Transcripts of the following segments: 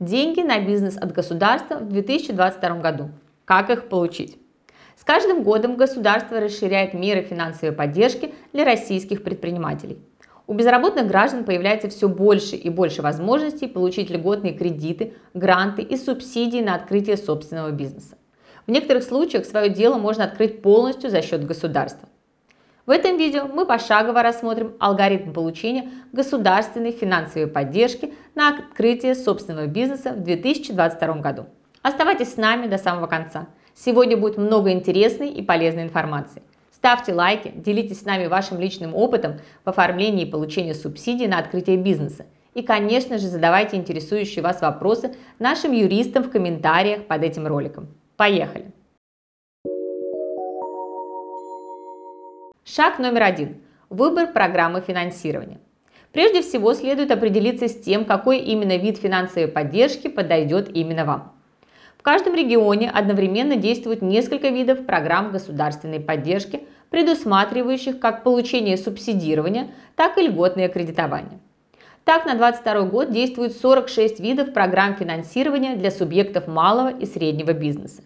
Деньги на бизнес от государства в 2022 году. Как их получить? С каждым годом государство расширяет меры финансовой поддержки для российских предпринимателей. У безработных граждан появляется все больше и больше возможностей получить льготные кредиты, гранты и субсидии на открытие собственного бизнеса. В некоторых случаях свое дело можно открыть полностью за счет государства. В этом видео мы пошагово рассмотрим алгоритм получения государственной финансовой поддержки на открытие собственного бизнеса в 2022 году. Оставайтесь с нами до самого конца. Сегодня будет много интересной и полезной информации. Ставьте лайки, делитесь с нами вашим личным опытом в оформлении и получении субсидий на открытие бизнеса. И, конечно же, задавайте интересующие вас вопросы нашим юристам в комментариях под этим роликом. Поехали! Шаг номер один. Выбор программы финансирования. Прежде всего следует определиться с тем, какой именно вид финансовой поддержки подойдет именно вам. В каждом регионе одновременно действует несколько видов программ государственной поддержки, предусматривающих как получение субсидирования, так и льготное кредитование. Так, на 2022 год действует 46 видов программ финансирования для субъектов малого и среднего бизнеса.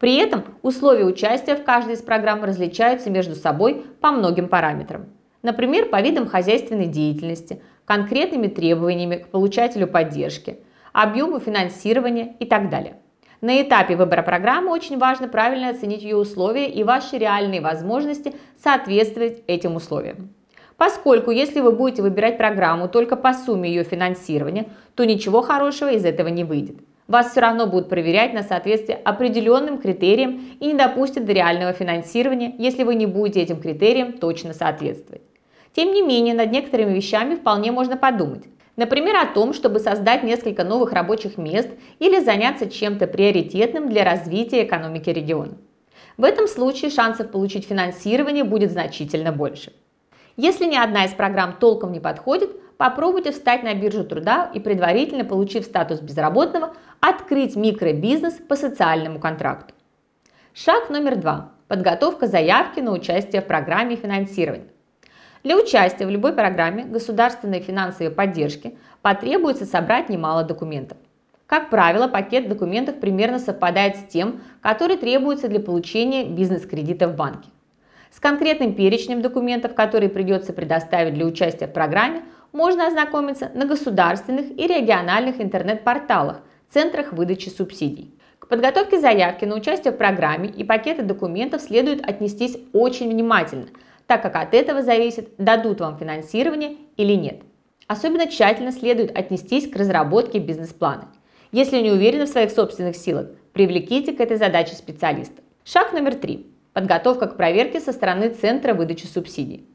При этом условия участия в каждой из программ различаются между собой по многим параметрам. Например, по видам хозяйственной деятельности, конкретными требованиями к получателю поддержки, объему финансирования и так далее. На этапе выбора программы очень важно правильно оценить ее условия и ваши реальные возможности соответствовать этим условиям. Поскольку если вы будете выбирать программу только по сумме ее финансирования, то ничего хорошего из этого не выйдет вас все равно будут проверять на соответствие определенным критериям и не допустят до реального финансирования, если вы не будете этим критериям точно соответствовать. Тем не менее, над некоторыми вещами вполне можно подумать. Например, о том, чтобы создать несколько новых рабочих мест или заняться чем-то приоритетным для развития экономики региона. В этом случае шансов получить финансирование будет значительно больше. Если ни одна из программ толком не подходит, попробуйте встать на биржу труда и предварительно получив статус безработного, открыть микробизнес по социальному контракту. Шаг номер два. Подготовка заявки на участие в программе финансирования. Для участия в любой программе государственной финансовой поддержки потребуется собрать немало документов. Как правило, пакет документов примерно совпадает с тем, который требуется для получения бизнес-кредита в банке. С конкретным перечнем документов, которые придется предоставить для участия в программе, можно ознакомиться на государственных и региональных интернет-порталах, центрах выдачи субсидий. К подготовке заявки на участие в программе и пакеты документов следует отнестись очень внимательно, так как от этого зависит, дадут вам финансирование или нет. Особенно тщательно следует отнестись к разработке бизнес-плана. Если не уверены в своих собственных силах, привлеките к этой задаче специалиста. Шаг номер три. Подготовка к проверке со стороны Центра выдачи субсидий.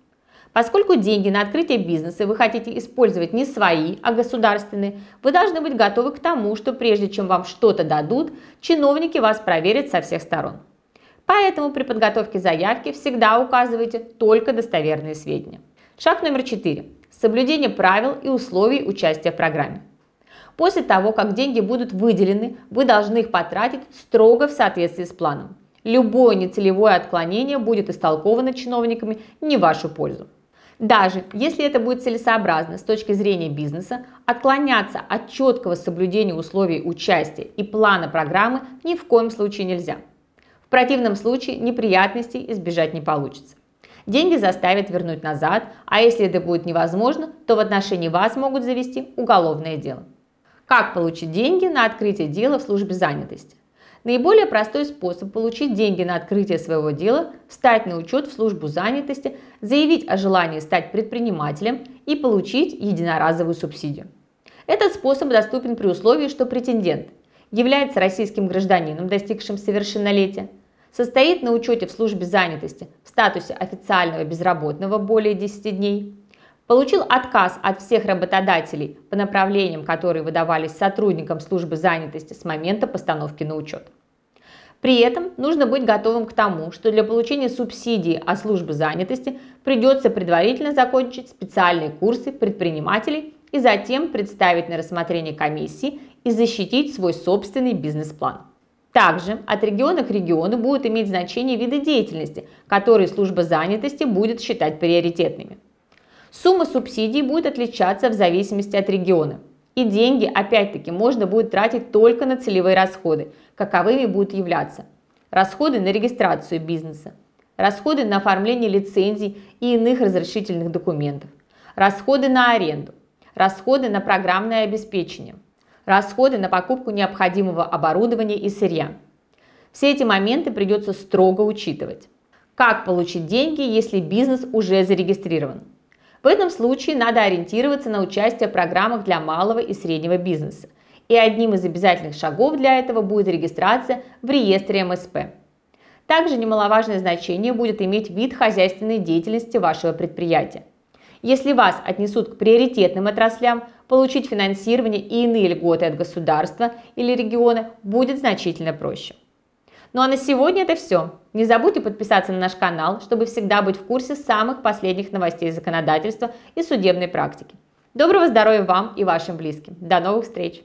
Поскольку деньги на открытие бизнеса вы хотите использовать не свои, а государственные, вы должны быть готовы к тому, что прежде чем вам что-то дадут, чиновники вас проверят со всех сторон. Поэтому при подготовке заявки всегда указывайте только достоверные сведения. Шаг номер 4. Соблюдение правил и условий участия в программе. После того, как деньги будут выделены, вы должны их потратить строго в соответствии с планом. Любое нецелевое отклонение будет истолковано чиновниками не в вашу пользу. Даже если это будет целесообразно с точки зрения бизнеса, отклоняться от четкого соблюдения условий участия и плана программы ни в коем случае нельзя. В противном случае неприятностей избежать не получится. Деньги заставят вернуть назад, а если это будет невозможно, то в отношении вас могут завести уголовное дело. Как получить деньги на открытие дела в службе занятости? Наиболее простой способ получить деньги на открытие своего дела – встать на учет в службу занятости, заявить о желании стать предпринимателем и получить единоразовую субсидию. Этот способ доступен при условии, что претендент является российским гражданином, достигшим совершеннолетия, состоит на учете в службе занятости в статусе официального безработного более 10 дней, получил отказ от всех работодателей по направлениям, которые выдавались сотрудникам службы занятости с момента постановки на учет. При этом нужно быть готовым к тому, что для получения субсидии от службы занятости придется предварительно закончить специальные курсы предпринимателей и затем представить на рассмотрение комиссии и защитить свой собственный бизнес-план. Также от региона к региону будут иметь значение виды деятельности, которые служба занятости будет считать приоритетными. Сумма субсидий будет отличаться в зависимости от региона. И деньги, опять-таки, можно будет тратить только на целевые расходы, каковыми будут являться расходы на регистрацию бизнеса, расходы на оформление лицензий и иных разрешительных документов, расходы на аренду, расходы на программное обеспечение, расходы на покупку необходимого оборудования и сырья. Все эти моменты придется строго учитывать. Как получить деньги, если бизнес уже зарегистрирован? В этом случае надо ориентироваться на участие в программах для малого и среднего бизнеса. И одним из обязательных шагов для этого будет регистрация в реестре МСП. Также немаловажное значение будет иметь вид хозяйственной деятельности вашего предприятия. Если вас отнесут к приоритетным отраслям, получить финансирование и иные льготы от государства или региона будет значительно проще. Ну а на сегодня это все. Не забудьте подписаться на наш канал, чтобы всегда быть в курсе самых последних новостей законодательства и судебной практики. Доброго здоровья вам и вашим близким. До новых встреч!